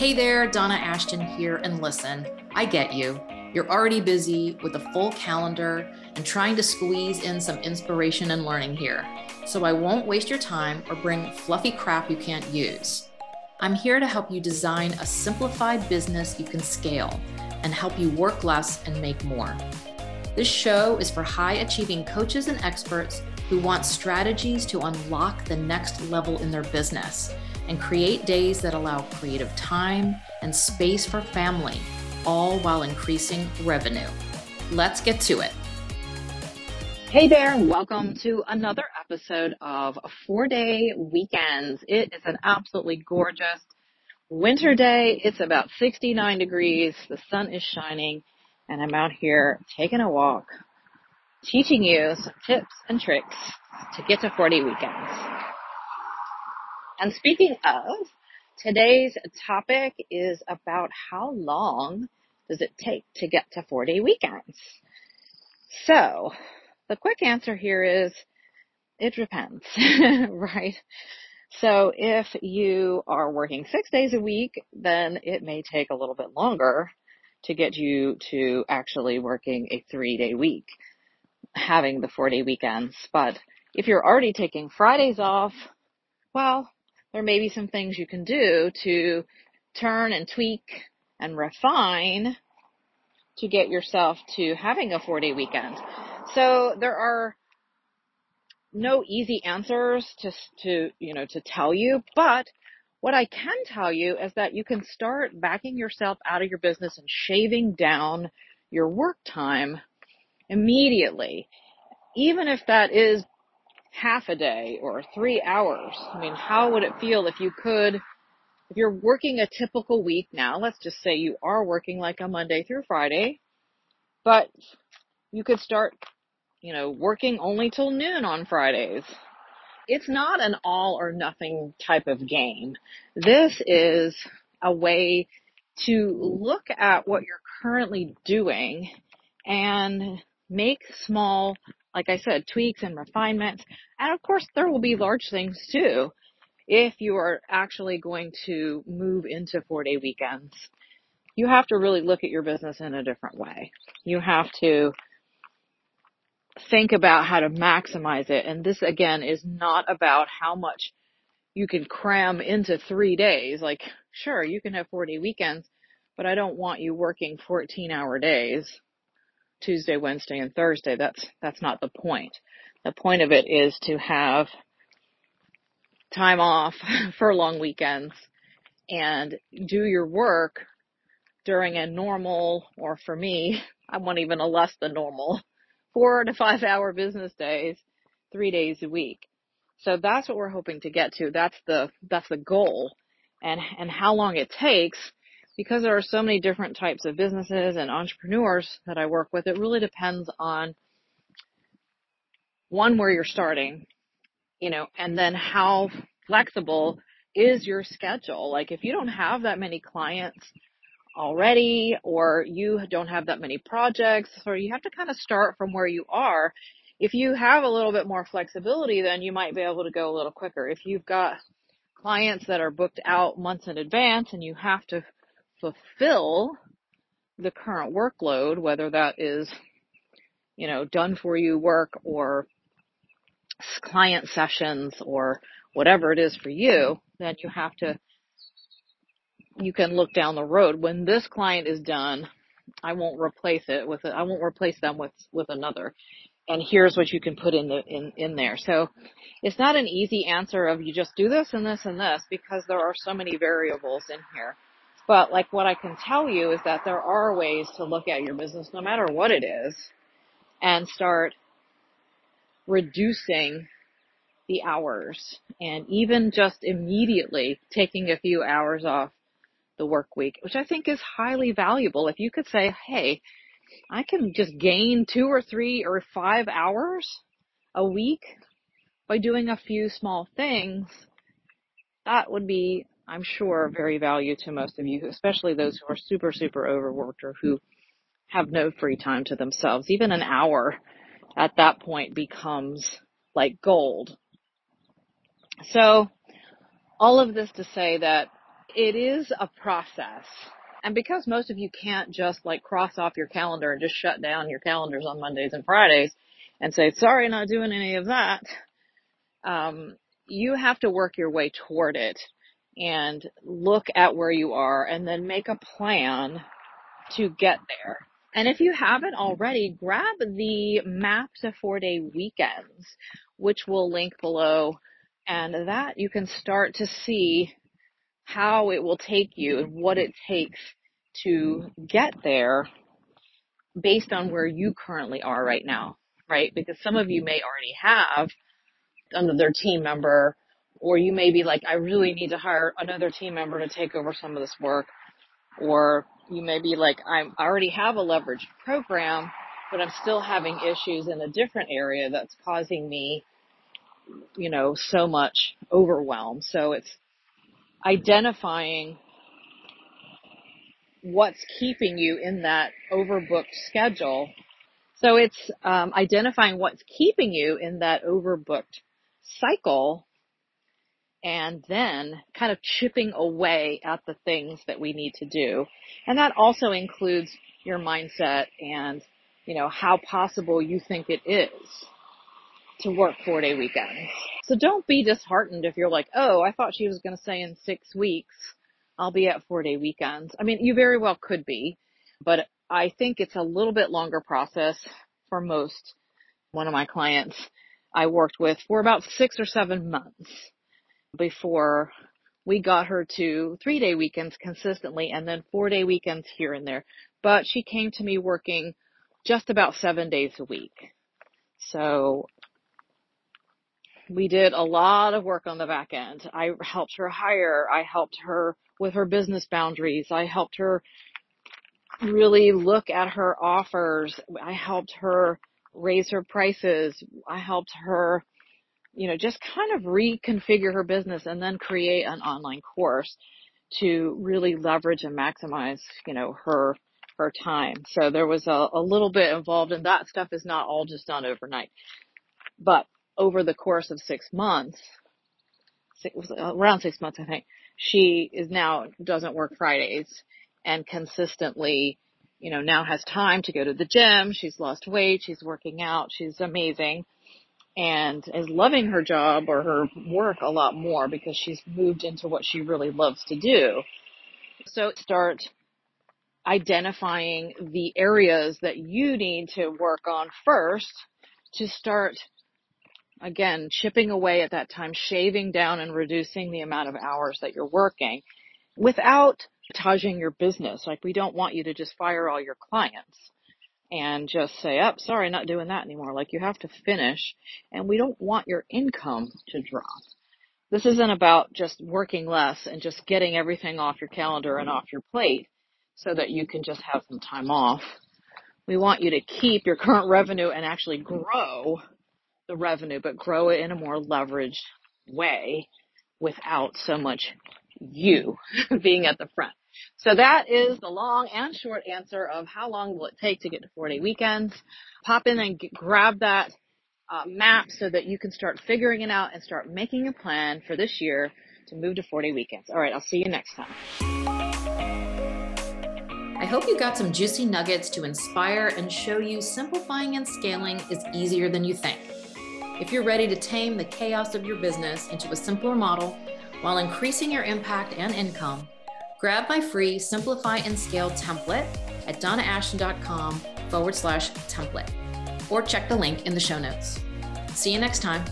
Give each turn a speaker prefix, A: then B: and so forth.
A: Hey there, Donna Ashton here, and listen, I get you. You're already busy with a full calendar and trying to squeeze in some inspiration and learning here. So I won't waste your time or bring fluffy crap you can't use. I'm here to help you design a simplified business you can scale and help you work less and make more. This show is for high achieving coaches and experts who want strategies to unlock the next level in their business and create days that allow creative time and space for family, all while increasing revenue. Let's get to it. Hey there, welcome to another episode of Four Day Weekends. It is an absolutely gorgeous winter day. It's about 69 degrees, the sun is shining, and I'm out here taking a walk, teaching you some tips and tricks to get to four day weekends. And speaking of, today's topic is about how long does it take to get to four day weekends? So, the quick answer here is it depends, right? So if you are working six days a week, then it may take a little bit longer to get you to actually working a three day week, having the four day weekends. But if you're already taking Fridays off, well, there may be some things you can do to turn and tweak and refine to get yourself to having a four day weekend. So there are no easy answers to, to, you know, to tell you, but what I can tell you is that you can start backing yourself out of your business and shaving down your work time immediately. Even if that is half a day or three hours. I mean, how would it feel if you could, if you're working a typical week now, let's just say you are working like a Monday through Friday, but you could start, you know, working only till noon on Fridays. It's not an all or nothing type of game. This is a way to look at what you're currently doing and make small like I said, tweaks and refinements. And of course, there will be large things too if you are actually going to move into four day weekends. You have to really look at your business in a different way. You have to think about how to maximize it. And this again is not about how much you can cram into three days. Like, sure, you can have four day weekends, but I don't want you working 14 hour days Tuesday, Wednesday, and Thursday. That's, that's not the point. The point of it is to have time off for long weekends and do your work during a normal, or for me, I want even a less than normal, four to five hour business days, three days a week. So that's what we're hoping to get to. That's the, that's the goal. And, and how long it takes because there are so many different types of businesses and entrepreneurs that I work with, it really depends on one, where you're starting, you know, and then how flexible is your schedule. Like if you don't have that many clients already or you don't have that many projects or you have to kind of start from where you are. If you have a little bit more flexibility, then you might be able to go a little quicker. If you've got clients that are booked out months in advance and you have to fulfill the current workload, whether that is, you know, done for you work or client sessions or whatever it is for you, then you have to, you can look down the road. When this client is done, I won't replace it with, I won't replace them with, with another. And here's what you can put in the, in, in there. So it's not an easy answer of you just do this and this and this because there are so many variables in here. But like what I can tell you is that there are ways to look at your business no matter what it is and start reducing the hours and even just immediately taking a few hours off the work week, which I think is highly valuable. If you could say, Hey, I can just gain two or three or five hours a week by doing a few small things, that would be I'm sure, very value to most of you, especially those who are super, super overworked or who have no free time to themselves. Even an hour at that point becomes like gold. So all of this to say that
B: It is a process. And because most of you can't just like cross off your calendar and just shut down your calendars on Mondays and Fridays and say, sorry, not doing any of that, um, you have to work your way toward it and look at where you are and then make a plan to get there. And if you haven't already, grab the map to four day weekends, which we'll link below. And that you can start to see how it will take you and what it takes to get there based on where you currently are right now, right? Because some of you may already have another team member or you may be like, I really need to hire another team member to take over some of this work. Or you may be like, I already have a leveraged program, but I'm still having issues in a different area that's causing me, you know, so much overwhelm. So it's identifying what's keeping you in that overbooked schedule. So it's um, identifying what's keeping you in that overbooked cycle and then kind of chipping away at the things that we need to do. And that also includes your mindset and, you know, how possible you think it is to work four day weekends. So don't be disheartened if you're like, oh, I thought she was going to say in six weeks I'll be at four day weekends. I mean, you very well could be, but I think it's a little bit longer process for most. One of my clients I worked with for about six or seven months before we got her to three day weekends consistently and then four day weekends here and there. But she came to me working just about seven days a week. So we did a lot of work on the back end. I helped her hire. I helped her with her business boundaries. I helped her really look at her offers. I helped her raise her prices. I helped her you know, just kind of reconfigure her business and then create an online course to really leverage and maximize, you know, her, her time. So there was a, a little bit involved and that stuff is not all just done overnight. But over the course of six months, six, uh, around six months, I think, she is now doesn't work Fridays and consistently, you know, now has time to go to the gym. She's lost weight. She's working out. She's amazing and is loving her job or her work a lot more because she's moved into what she really loves to do. So start identifying the areas that you need to work on first to start again chipping away at that time, shaving down and reducing the amount of hours that you're working without sabotaging your business. Like we don't want you to just fire all your clients and just say, up, oh, sorry, not doing that anymore. Like you have to finish and we don't want your income to drop. This isn't about just working less and just getting everything off your calendar and off your plate so that you can just have some time off. We want you to keep your current revenue and actually grow the revenue, but grow it in a more leveraged way without so much you being at the front. So that is the long and short answer of how long will it take to get to four day weekends. Pop in and get, grab that uh, map so that you can start figuring it out and start making a plan for this year to move to four day weekends. All right, I'll see you next time.
A: I hope you got some juicy nuggets to inspire and show you simplifying and scaling is easier than you think. If you're ready to tame the chaos of your business into a simpler model while increasing your impact and income, Grab my free Simplify and Scale template at donnaashton.com forward slash template or check the link in the show notes. See you next time.